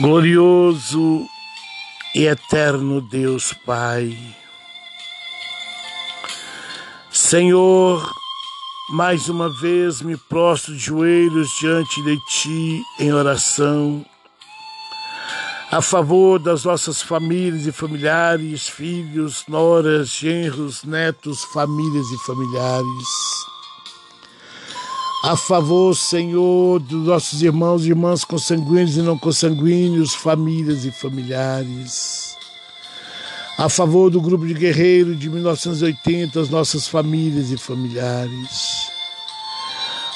Glorioso e eterno Deus Pai. Senhor, mais uma vez me prostro de joelhos diante de Ti em oração, a favor das nossas famílias e familiares, filhos, noras, genros, netos, famílias e familiares a favor, Senhor, dos nossos irmãos e irmãs consanguíneos e não consanguíneos, famílias e familiares. A favor do grupo de guerreiros de 1980, as nossas famílias e familiares.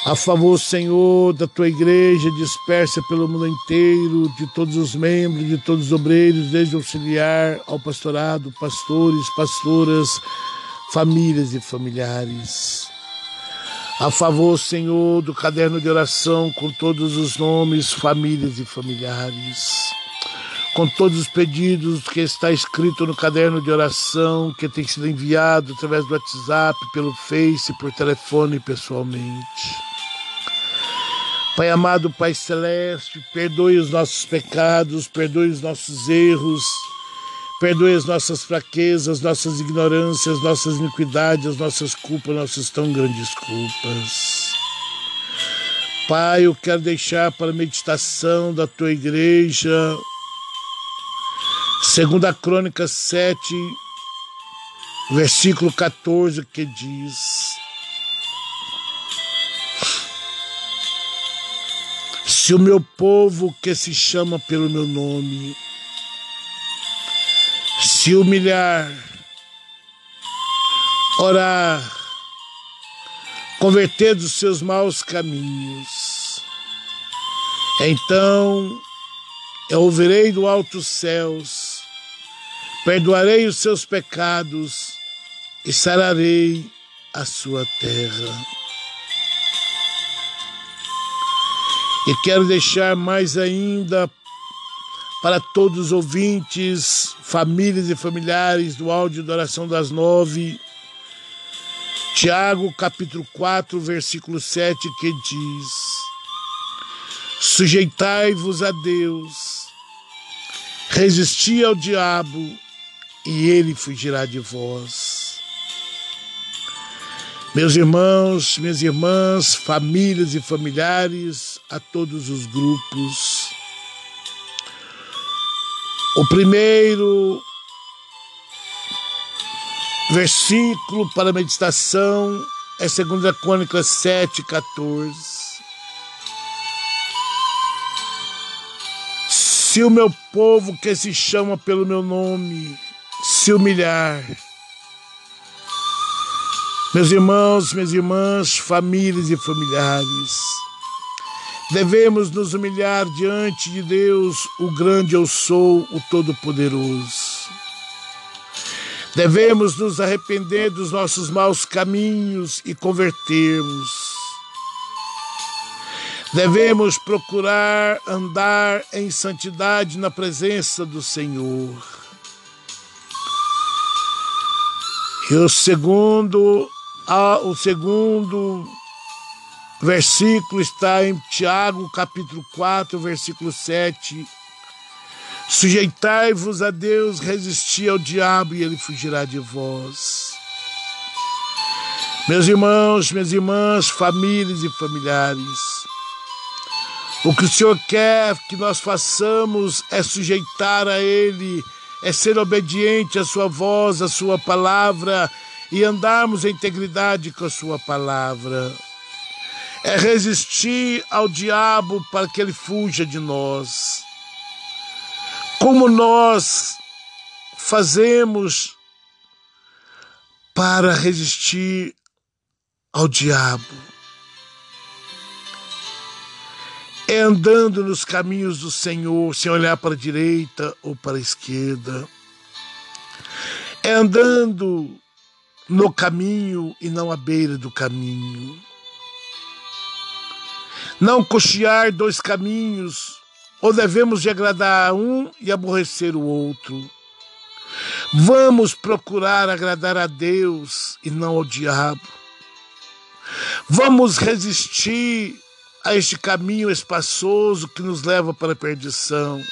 A favor, Senhor, da tua igreja dispersa pelo mundo inteiro, de todos os membros, de todos os obreiros, desde o auxiliar ao pastorado, pastores, pastoras, famílias e familiares a favor, Senhor, do caderno de oração com todos os nomes, famílias e familiares. Com todos os pedidos que está escrito no caderno de oração, que tem sido enviado através do WhatsApp, pelo Face, por telefone pessoalmente. Pai amado, Pai celeste, perdoe os nossos pecados, perdoe os nossos erros Perdoe as nossas fraquezas, nossas ignorâncias, nossas iniquidades, nossas culpas, nossas tão grandes culpas. Pai, eu quero deixar para a meditação da tua igreja, segunda Crônica 7, versículo 14, que diz: Se o meu povo que se chama pelo meu nome, se humilhar, orar, converter dos seus maus caminhos. Então eu ouvirei do alto céus, perdoarei os seus pecados e sararei a sua terra. E quero deixar mais ainda para todos os ouvintes, famílias e familiares do áudio da oração das nove. Tiago, capítulo 4, versículo 7, que diz: Sujeitai-vos a Deus, resisti ao diabo, e ele fugirá de vós. Meus irmãos, minhas irmãs, famílias e familiares, a todos os grupos, o primeiro versículo para meditação é 2 Crônicas 7, 14. Se o meu povo que se chama pelo meu nome se humilhar, meus irmãos, minhas irmãs, famílias e familiares, Devemos nos humilhar diante de Deus, o grande eu sou, o todo-poderoso. Devemos nos arrepender dos nossos maus caminhos e convertermos. Devemos procurar andar em santidade na presença do Senhor. E o segundo, o segundo versículo está em Tiago, capítulo 4, versículo 7. Sujeitai-vos a Deus, resisti ao diabo e ele fugirá de vós. Meus irmãos, minhas irmãs, famílias e familiares, o que o Senhor quer que nós façamos é sujeitar a Ele, é ser obediente à Sua voz, à Sua palavra e andarmos em integridade com a Sua palavra é resistir ao diabo para que ele fuja de nós. Como nós fazemos para resistir ao diabo? É andando nos caminhos do Senhor, sem olhar para a direita ou para a esquerda. É andando no caminho e não à beira do caminho não cochear dois caminhos, ou devemos de agradar a um e aborrecer o outro. Vamos procurar agradar a Deus e não ao diabo. Vamos resistir a este caminho espaçoso que nos leva para a perdição.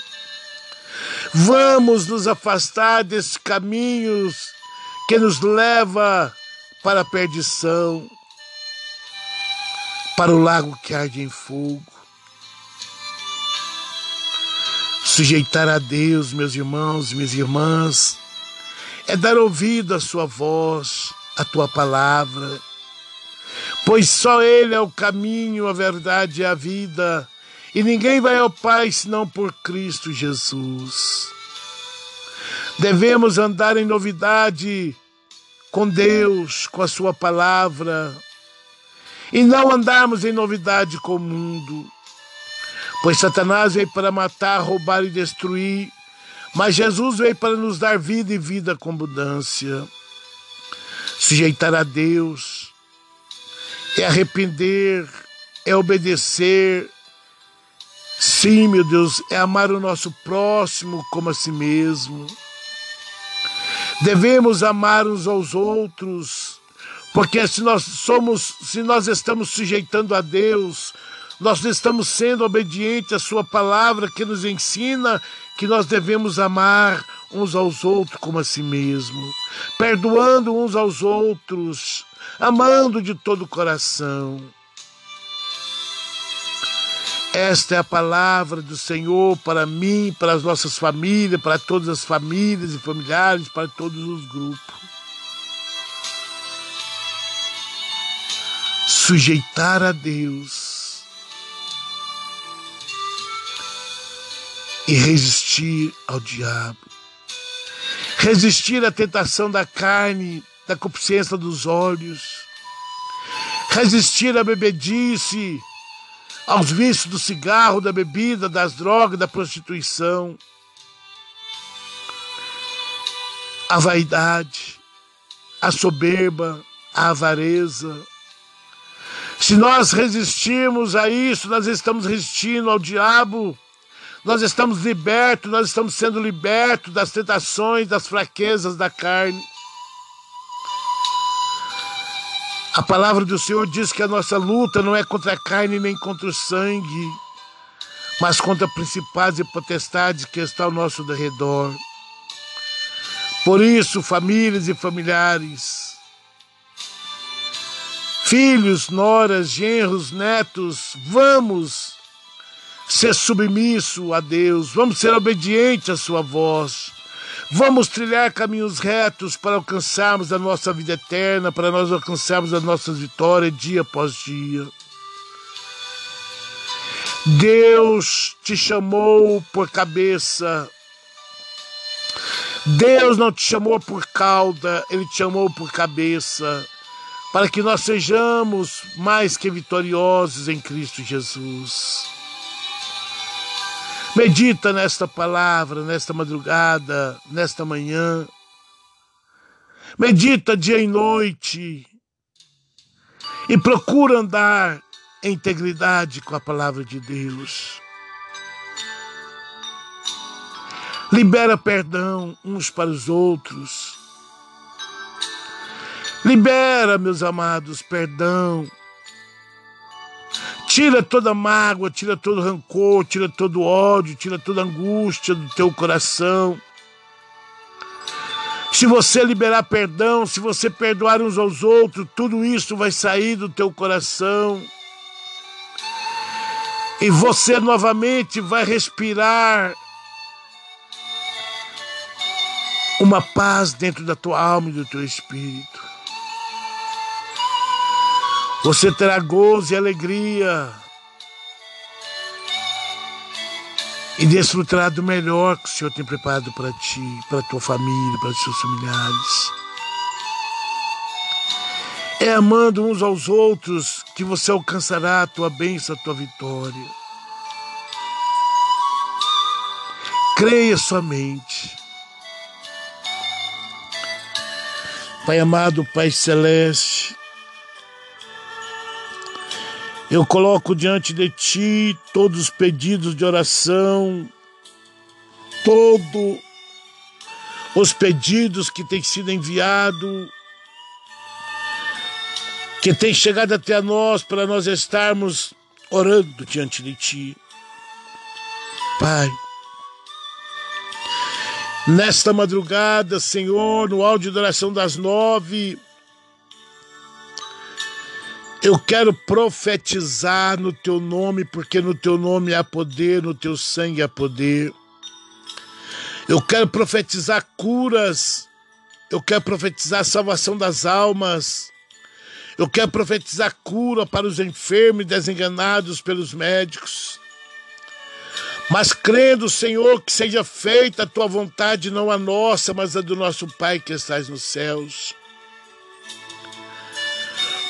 Vamos nos afastar desses caminhos que nos leva para a perdição, para o lago que arde em fogo. Sujeitar a Deus, meus irmãos e minhas irmãs, é dar ouvido à sua voz, à tua palavra, pois só Ele é o caminho, a verdade e a vida, e ninguém vai ao Pai senão por Cristo Jesus. Devemos andar em novidade com Deus, com a Sua palavra, e não andarmos em novidade com o mundo. Pois Satanás veio para matar, roubar e destruir, mas Jesus veio para nos dar vida e vida com abundância. Sujeitar a Deus é arrepender, é obedecer. Sim, meu Deus, é amar o nosso próximo como a si mesmo. Devemos amar uns aos outros, porque se nós somos, se nós estamos sujeitando a Deus, nós estamos sendo obedientes à Sua palavra que nos ensina que nós devemos amar uns aos outros como a si mesmo, perdoando uns aos outros, amando de todo o coração. Esta é a palavra do Senhor para mim, para as nossas famílias, para todas as famílias e familiares, para todos os grupos. Sujeitar a Deus e resistir ao diabo. Resistir à tentação da carne, da consciência dos olhos. Resistir à bebedice, aos vícios do cigarro, da bebida, das drogas, da prostituição, a vaidade, a soberba, a avareza. Se nós resistirmos a isso, nós estamos resistindo ao diabo, nós estamos libertos, nós estamos sendo libertos das tentações, das fraquezas da carne. A palavra do Senhor diz que a nossa luta não é contra a carne nem contra o sangue, mas contra principados e potestades que estão ao nosso derredor. Por isso, famílias e familiares, filhos, noras, genros, netos, vamos ser submisso a Deus, vamos ser obedientes à sua voz. Vamos trilhar caminhos retos para alcançarmos a nossa vida eterna, para nós alcançarmos as nossas vitórias dia após dia. Deus te chamou por cabeça. Deus não te chamou por cauda, Ele te chamou por cabeça, para que nós sejamos mais que vitoriosos em Cristo Jesus. Medita nesta palavra, nesta madrugada, nesta manhã. Medita dia e noite. E procura andar em integridade com a palavra de Deus. Libera perdão uns para os outros. Libera, meus amados, perdão Tira toda mágoa, tira todo rancor, tira todo ódio, tira toda angústia do teu coração. Se você liberar perdão, se você perdoar uns aos outros, tudo isso vai sair do teu coração. E você novamente vai respirar uma paz dentro da tua alma e do teu espírito. Você terá gozo e alegria. E desfrutará do melhor que o Senhor tem preparado para ti, para tua família, para os seus familiares. É amando uns aos outros que você alcançará a tua bênção, a tua vitória. Creia somente. Pai amado, Pai celeste, eu coloco diante de ti todos os pedidos de oração, todos os pedidos que têm sido enviados, que têm chegado até nós para nós estarmos orando diante de ti. Pai, Nesta madrugada, Senhor, no áudio de oração das nove, eu quero profetizar no teu nome, porque no teu nome há poder, no teu sangue há poder. Eu quero profetizar curas, eu quero profetizar salvação das almas. Eu quero profetizar cura para os enfermos e desenganados pelos médicos. Mas crendo, Senhor, que seja feita a tua vontade, não a nossa, mas a do nosso Pai que estás nos céus.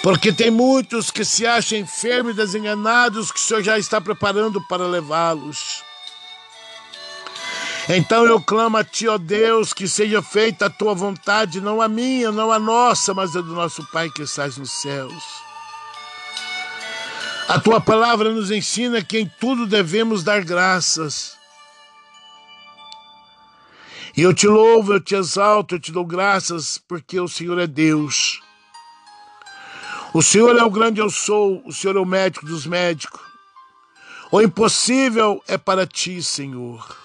Porque tem muitos que se acham enfermos e desenganados que o Senhor já está preparando para levá-los. Então eu clamo a Ti, ó Deus, que seja feita a Tua vontade, não a minha, não a nossa, mas a do nosso Pai que estás nos céus. A tua palavra nos ensina que em tudo devemos dar graças. E eu te louvo, eu te exalto, eu te dou graças, porque o Senhor é Deus. O Senhor é o grande eu sou, o Senhor é o médico dos médicos. O impossível é para ti, Senhor.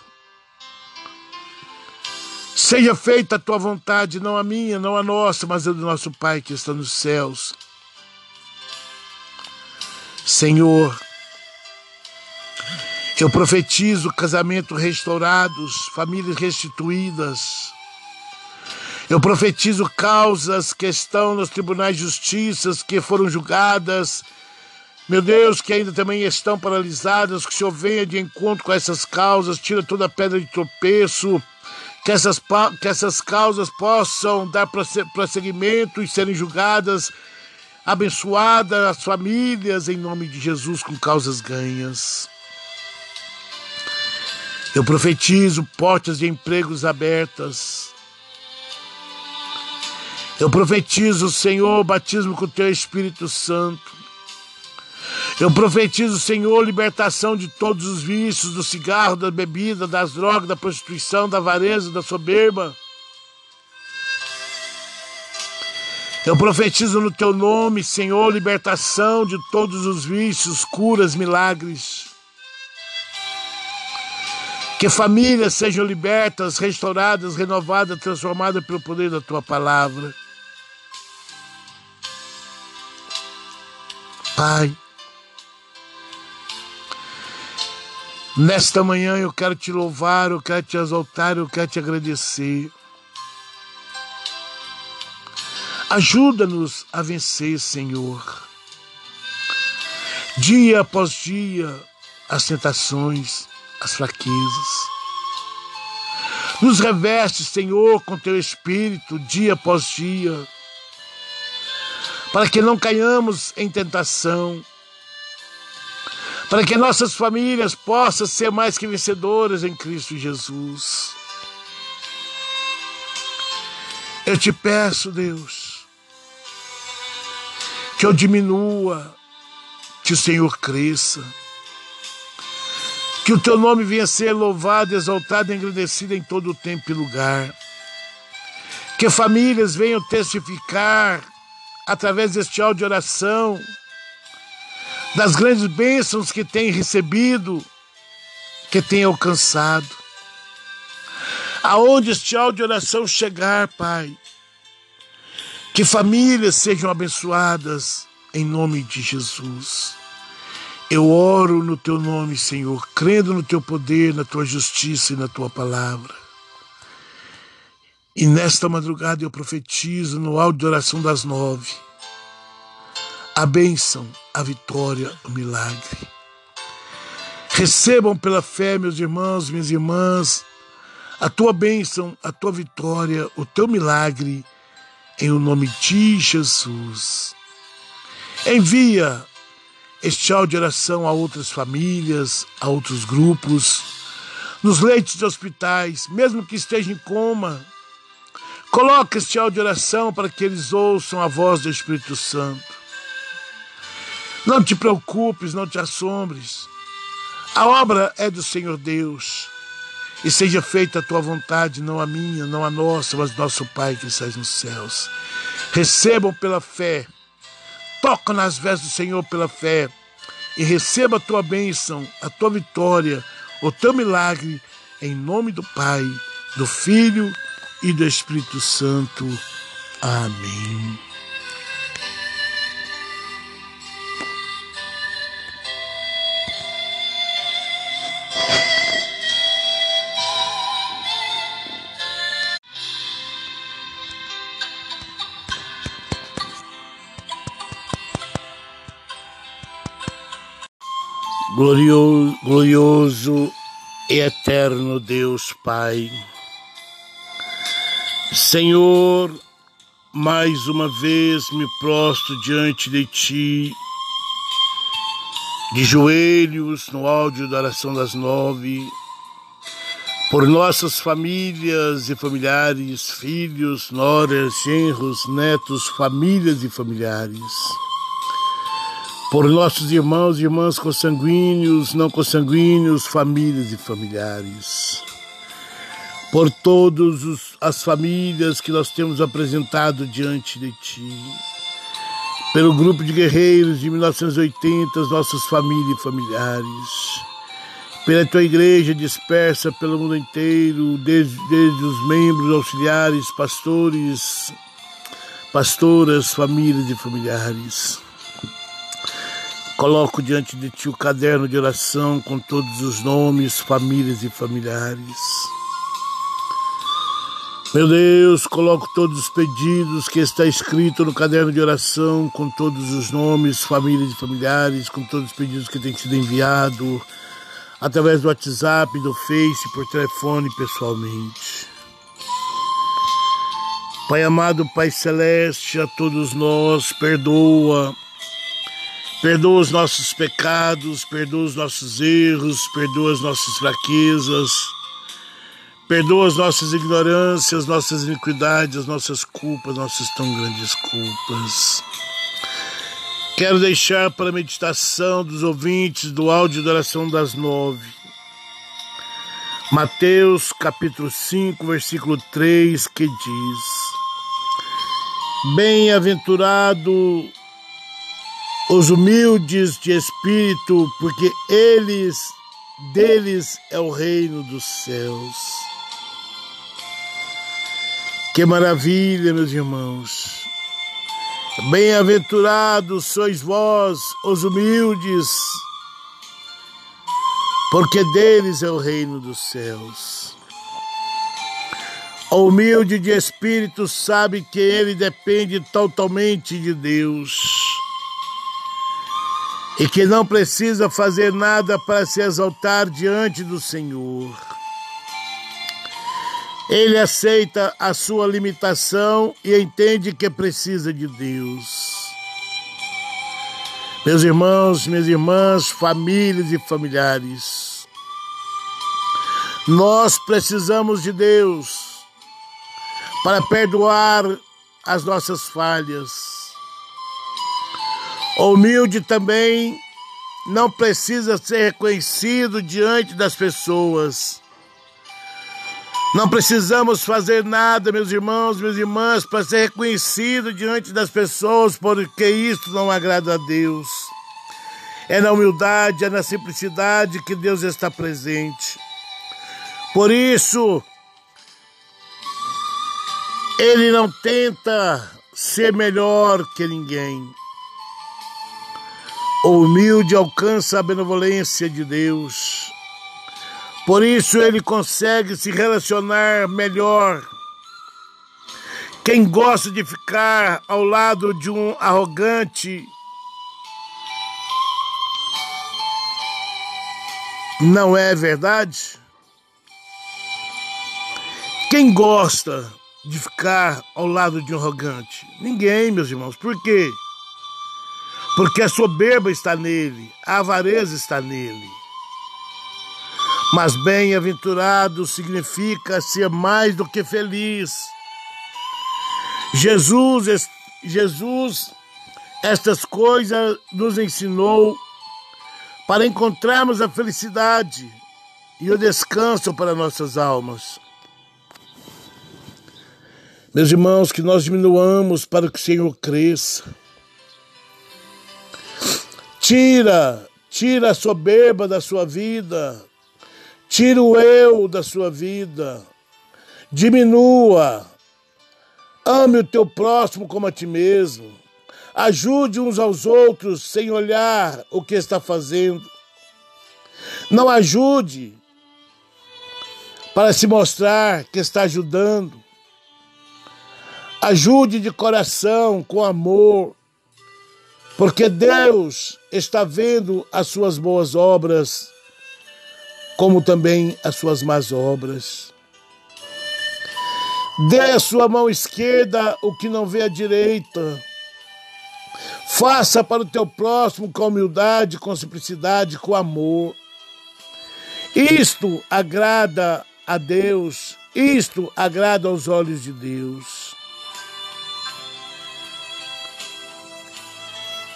Seja feita a tua vontade, não a minha, não a nossa, mas a do nosso Pai que está nos céus. Senhor, eu profetizo casamento restaurados, famílias restituídas. Eu profetizo causas que estão nos tribunais de justiça, que foram julgadas, meu Deus, que ainda também estão paralisadas, que o Senhor venha de encontro com essas causas, tira toda a pedra de tropeço, que essas, que essas causas possam dar prosseguimento e serem julgadas abençoada as famílias em nome de Jesus com causas ganhas. Eu profetizo portas de empregos abertas. Eu profetizo, Senhor, batismo com o teu Espírito Santo. Eu profetizo, Senhor, libertação de todos os vícios, do cigarro, da bebida, das drogas, da prostituição, da avareza, da soberba. Eu profetizo no teu nome, Senhor, libertação de todos os vícios, curas, milagres. Que famílias sejam libertas, restauradas, renovadas, transformadas pelo poder da tua palavra. Pai, nesta manhã eu quero te louvar, eu quero te exaltar, eu quero te agradecer. Ajuda-nos a vencer, Senhor. Dia após dia, as tentações, as fraquezas. Nos reveste, Senhor, com teu espírito, dia após dia, para que não caiamos em tentação, para que nossas famílias possam ser mais que vencedoras em Cristo Jesus. Eu te peço, Deus, que eu diminua, que o Senhor cresça, que o teu nome venha a ser louvado, exaltado e engrandecido em todo o tempo e lugar, que famílias venham testificar através deste áudio de oração das grandes bênçãos que têm recebido, que têm alcançado. Aonde este áudio de oração chegar, Pai, que famílias sejam abençoadas em nome de Jesus. Eu oro no teu nome, Senhor, crendo no teu poder, na tua justiça e na tua palavra. E nesta madrugada eu profetizo no áudio de oração das nove a bênção, a vitória, o milagre. Recebam pela fé, meus irmãos, minhas irmãs, a tua bênção, a tua vitória, o teu milagre em o nome de Jesus. Envia este áudio de oração a outras famílias, a outros grupos, nos leitos de hospitais, mesmo que estejam em coma. Coloca este áudio de oração para que eles ouçam a voz do Espírito Santo. Não te preocupes, não te assombres. A obra é do Senhor Deus. E seja feita a tua vontade, não a minha, não a nossa, mas nosso Pai que estás nos céus. Recebam pela fé, toca nas vestes do Senhor pela fé e receba a tua bênção, a tua vitória, o teu milagre, em nome do Pai do Filho e do Espírito Santo. Amém. Glorioso, glorioso e eterno Deus Pai. Senhor, mais uma vez me prostro diante de Ti, de joelhos no áudio da oração das nove, por nossas famílias e familiares, filhos, noras, genros, netos, famílias e familiares. Por nossos irmãos e irmãs consanguíneos, não consanguíneos, famílias e familiares, por todas as famílias que nós temos apresentado diante de Ti, pelo grupo de guerreiros de 1980, as nossas famílias e familiares, pela Tua igreja dispersa pelo mundo inteiro, desde, desde os membros auxiliares, pastores, pastoras, famílias e familiares. Coloco diante de ti o caderno de oração com todos os nomes, famílias e familiares. Meu Deus, coloco todos os pedidos que está escrito no caderno de oração com todos os nomes, famílias e familiares, com todos os pedidos que têm sido enviados através do WhatsApp, do Face, por telefone, pessoalmente. Pai amado, Pai celeste, a todos nós, perdoa Perdoa os nossos pecados, perdoa os nossos erros, perdoa as nossas fraquezas, perdoa as nossas ignorâncias, nossas iniquidades, nossas culpas, nossas tão grandes culpas. Quero deixar para a meditação dos ouvintes do áudio da oração das nove. Mateus capítulo 5, versículo 3, que diz: Bem-aventurado os humildes de espírito, porque eles deles é o reino dos céus. Que maravilha, meus irmãos. Bem-aventurados sois vós, os humildes, porque deles é o reino dos céus. O humilde de espírito sabe que ele depende totalmente de Deus e que não precisa fazer nada para se exaltar diante do Senhor. Ele aceita a sua limitação e entende que precisa de Deus. Meus irmãos, minhas irmãs, famílias e familiares, nós precisamos de Deus para perdoar as nossas falhas Humilde também não precisa ser reconhecido diante das pessoas. Não precisamos fazer nada, meus irmãos, minhas irmãs, para ser reconhecido diante das pessoas, porque isso não agrada a Deus. É na humildade, é na simplicidade que Deus está presente. Por isso, Ele não tenta ser melhor que ninguém. O humilde alcança a benevolência de Deus. Por isso ele consegue se relacionar melhor. Quem gosta de ficar ao lado de um arrogante não é verdade? Quem gosta de ficar ao lado de um arrogante? Ninguém, meus irmãos. Por quê? porque a soberba está nele, a avareza está nele. Mas bem-aventurado significa ser mais do que feliz. Jesus, Jesus, estas coisas nos ensinou para encontrarmos a felicidade e o descanso para nossas almas. Meus irmãos, que nós diminuamos para que o Senhor cresça. Tira, tira a soberba da sua vida. Tira o eu da sua vida. diminua. Ame o teu próximo como a ti mesmo. Ajude uns aos outros sem olhar o que está fazendo. Não ajude para se mostrar que está ajudando. Ajude de coração, com amor, porque Deus está vendo as suas boas obras, como também as suas más obras. Dê à sua mão esquerda o que não vê à direita. Faça para o teu próximo com humildade, com simplicidade, com amor. Isto agrada a Deus, isto agrada aos olhos de Deus.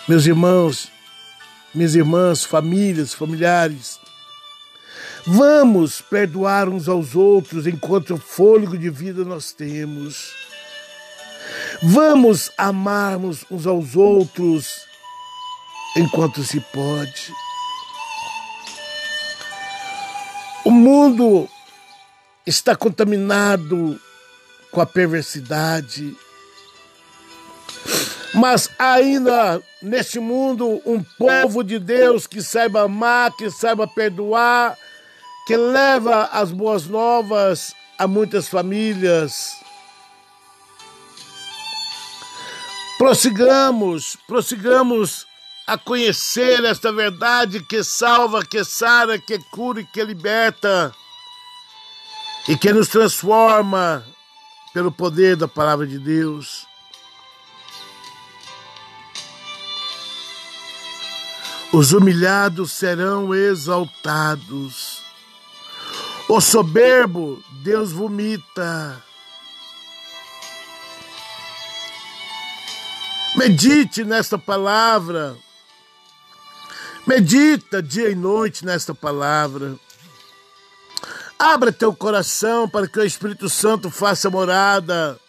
Meus irmãos, minhas irmãs, famílias, familiares, vamos perdoar uns aos outros enquanto fôlego de vida nós temos. Vamos amarmos uns aos outros enquanto se pode. O mundo está contaminado com a perversidade, mas ainda neste mundo um povo de Deus que saiba amar, que saiba perdoar, que leva as boas novas a muitas famílias. Prossigamos, prossigamos a conhecer esta verdade que salva, que sara, que cura e que liberta e que nos transforma pelo poder da palavra de Deus. Os humilhados serão exaltados. O soberbo Deus vomita. Medite nesta palavra. Medita dia e noite nesta palavra. Abra teu coração para que o Espírito Santo faça morada.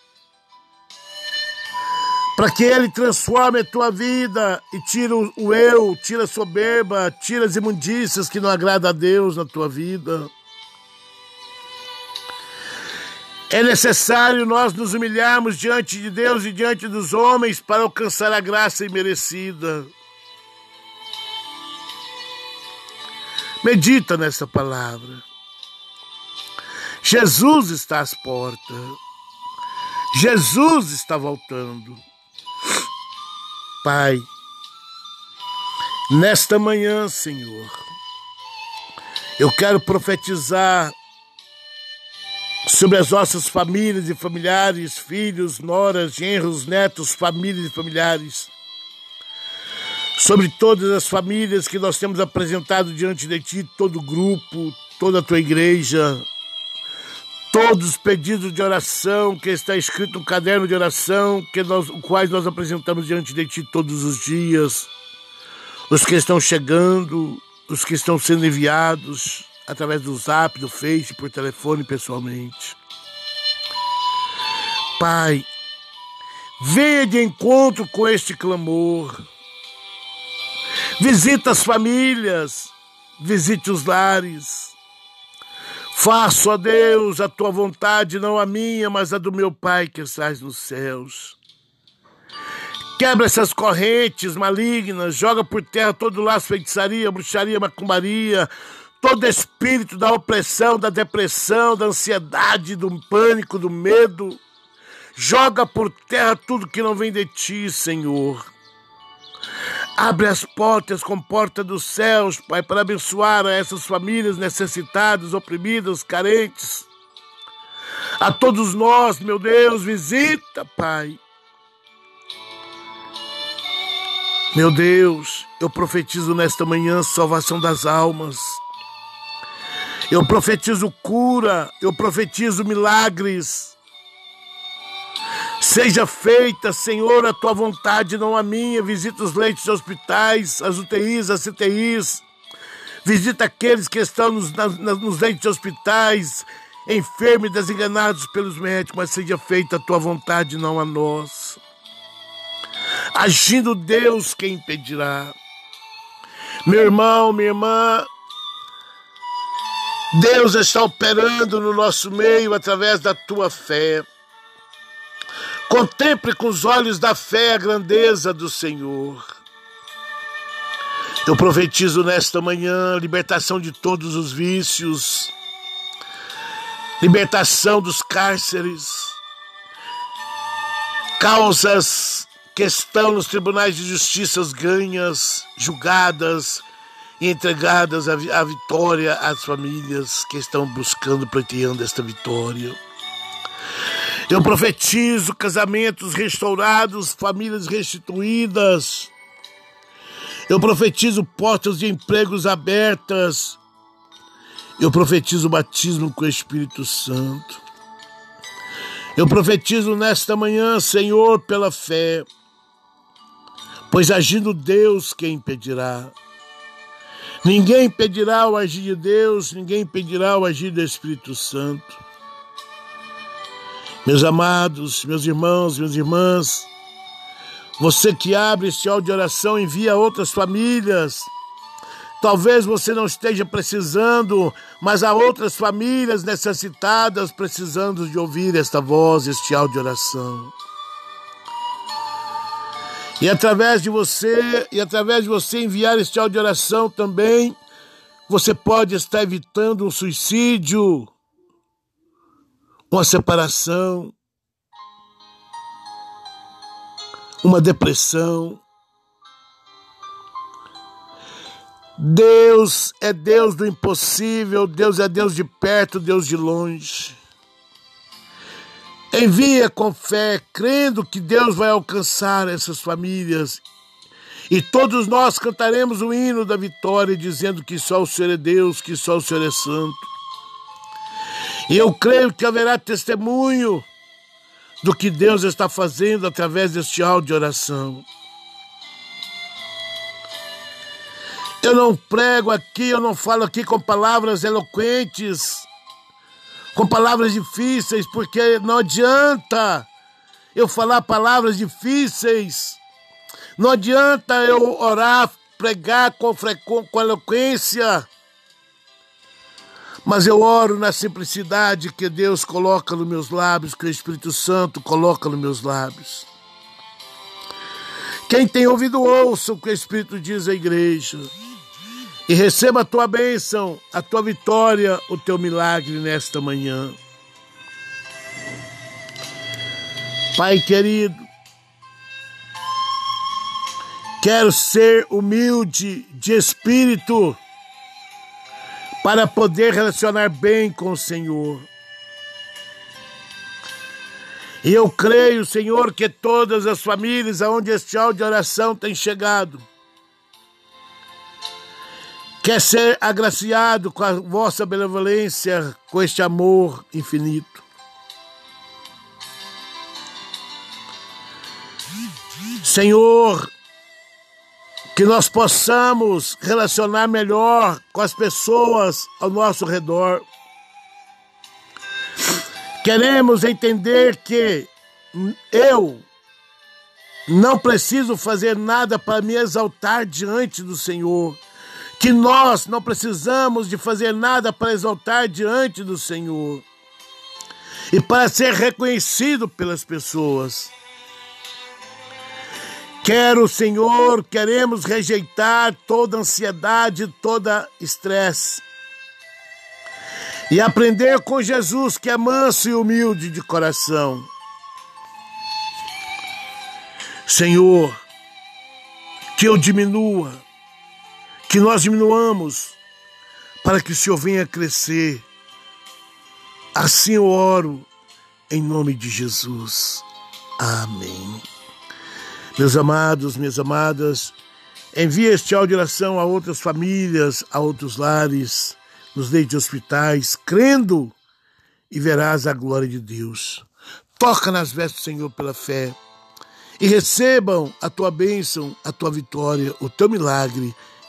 Para que ele transforme a tua vida e tire o eu, tire a soberba, tire as imundícias que não agrada a Deus na tua vida. É necessário nós nos humilharmos diante de Deus e diante dos homens para alcançar a graça imerecida. Medita nessa palavra. Jesus está às portas. Jesus está voltando. Pai, nesta manhã, Senhor, eu quero profetizar sobre as nossas famílias e familiares, filhos, noras, genros, netos, famílias e familiares, sobre todas as famílias que nós temos apresentado diante de Ti, todo o grupo, toda a Tua igreja, todos os pedidos de oração que está escrito no caderno de oração, que nós, quais nós apresentamos diante de Ti todos os dias, os que estão chegando, os que estão sendo enviados, através do zap, do face, por telefone pessoalmente. Pai, venha de encontro com este clamor. Visita as famílias, visite os lares. Faço a Deus a tua vontade, não a minha, mas a do meu Pai que estás nos céus. Quebra essas correntes malignas, joga por terra todo laço, feitiçaria, bruxaria, macumbaria, todo espírito da opressão, da depressão, da ansiedade, do pânico, do medo. Joga por terra tudo que não vem de ti, Senhor. Abre as portas com porta dos céus, Pai, para abençoar essas famílias necessitadas, oprimidas, carentes. A todos nós, meu Deus, visita, Pai. Meu Deus, eu profetizo nesta manhã salvação das almas. Eu profetizo cura, eu profetizo milagres. Seja feita, Senhor, a tua vontade, não a minha. Visita os leitos de hospitais, as UTIs, as CTIs. Visita aqueles que estão nos, nos leitos de hospitais, enfermos e desenganados pelos médicos, mas seja feita a tua vontade, não a nossa. Agindo Deus, quem impedirá? Meu irmão, minha irmã, Deus está operando no nosso meio através da tua fé. Contemple com os olhos da fé a grandeza do Senhor. Eu profetizo nesta manhã libertação de todos os vícios, libertação dos cárceres, causas que estão nos tribunais de justiça ganhas, julgadas entregadas à vitória às famílias que estão buscando, pleiteando esta vitória. Eu profetizo casamentos restaurados, famílias restituídas. Eu profetizo portas de empregos abertas. Eu profetizo batismo com o Espírito Santo. Eu profetizo nesta manhã, Senhor, pela fé, pois agindo Deus, quem impedirá? Ninguém impedirá o agir de Deus, ninguém impedirá o agir do Espírito Santo. Meus amados, meus irmãos, minhas irmãs, você que abre este áudio de oração, envia a outras famílias. Talvez você não esteja precisando, mas há outras famílias necessitadas precisando de ouvir esta voz, este áudio de oração. E através de você, e através de você enviar este áudio de oração também, você pode estar evitando um suicídio, uma separação, uma depressão. Deus é Deus do impossível, Deus é Deus de perto, Deus de longe. Envia com fé, crendo que Deus vai alcançar essas famílias. E todos nós cantaremos o hino da vitória, dizendo que só o Senhor é Deus, que só o Senhor é santo. E eu creio que haverá testemunho do que Deus está fazendo através deste áudio de oração. Eu não prego aqui, eu não falo aqui com palavras eloquentes, com palavras difíceis, porque não adianta eu falar palavras difíceis, não adianta eu orar, pregar com, com eloquência, mas eu oro na simplicidade que Deus coloca nos meus lábios, que o Espírito Santo coloca nos meus lábios. Quem tem ouvido, ouça o que o Espírito diz à igreja. E receba a tua bênção, a tua vitória, o teu milagre nesta manhã. Pai querido, quero ser humilde de espírito para poder relacionar bem com o Senhor. E eu creio, Senhor, que todas as famílias aonde este áudio de oração tem chegado, quer ser agraciado com a vossa benevolência, com este amor infinito. Senhor, que nós possamos relacionar melhor com as pessoas ao nosso redor. Queremos entender que eu não preciso fazer nada para me exaltar diante do Senhor. Que nós não precisamos de fazer nada para exaltar diante do Senhor. E para ser reconhecido pelas pessoas. Quero, Senhor, queremos rejeitar toda ansiedade, toda estresse. E aprender com Jesus, que é manso e humilde de coração. Senhor, que eu diminua, que nós diminuamos, para que o Senhor venha crescer. Assim eu oro, em nome de Jesus. Amém. Meus amados, minhas amadas, envie este áudio de oração a outras famílias, a outros lares, nos leitos de hospitais, crendo e verás a glória de Deus. Toca nas vestes do Senhor pela fé e recebam a tua bênção, a tua vitória, o teu milagre,